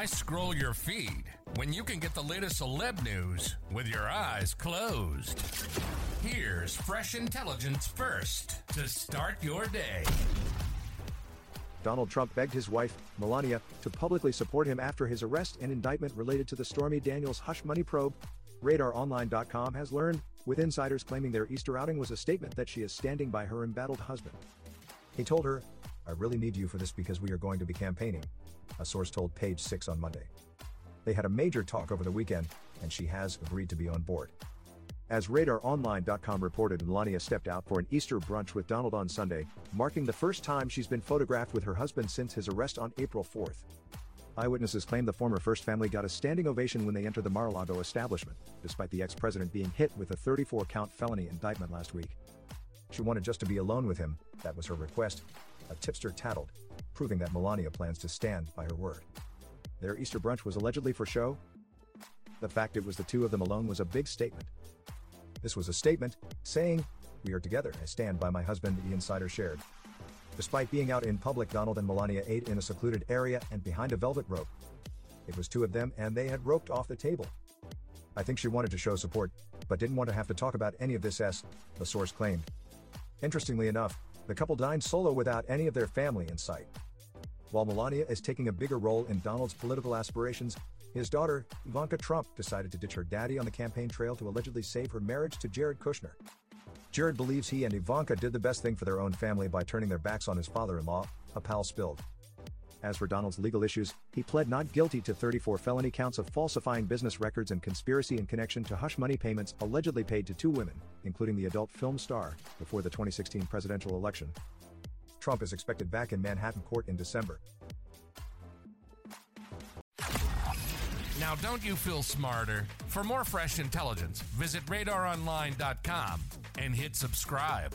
Why scroll your feed when you can get the latest celeb news with your eyes closed? Here's fresh intelligence first to start your day. Donald Trump begged his wife, Melania, to publicly support him after his arrest and indictment related to the Stormy Daniels hush money probe. RadarOnline.com has learned, with insiders claiming their Easter outing was a statement that she is standing by her embattled husband. He told her, I really need you for this because we are going to be campaigning, a source told Page Six on Monday. They had a major talk over the weekend, and she has agreed to be on board. As RadarOnline.com reported, Melania stepped out for an Easter brunch with Donald on Sunday, marking the first time she's been photographed with her husband since his arrest on April 4th. Eyewitnesses claim the former First family got a standing ovation when they entered the Mar-a-Lago establishment, despite the ex-president being hit with a 34-count felony indictment last week. She wanted just to be alone with him, that was her request, a tipster tattled, proving that Melania plans to stand by her word. Their Easter brunch was allegedly for show. The fact it was the two of them alone was a big statement. This was a statement, saying, We are together, I stand by my husband, the insider shared. Despite being out in public, Donald and Melania ate in a secluded area and behind a velvet rope. It was two of them and they had roped off the table. I think she wanted to show support, but didn't want to have to talk about any of this s, the source claimed. Interestingly enough, the couple dined solo without any of their family in sight. While Melania is taking a bigger role in Donald's political aspirations, his daughter, Ivanka Trump, decided to ditch her daddy on the campaign trail to allegedly save her marriage to Jared Kushner. Jared believes he and Ivanka did the best thing for their own family by turning their backs on his father in law, a pal spilled. As for Donald's legal issues, he pled not guilty to 34 felony counts of falsifying business records and conspiracy in connection to hush money payments allegedly paid to two women, including the adult film star, before the 2016 presidential election. Trump is expected back in Manhattan court in December. Now, don't you feel smarter? For more fresh intelligence, visit radaronline.com and hit subscribe.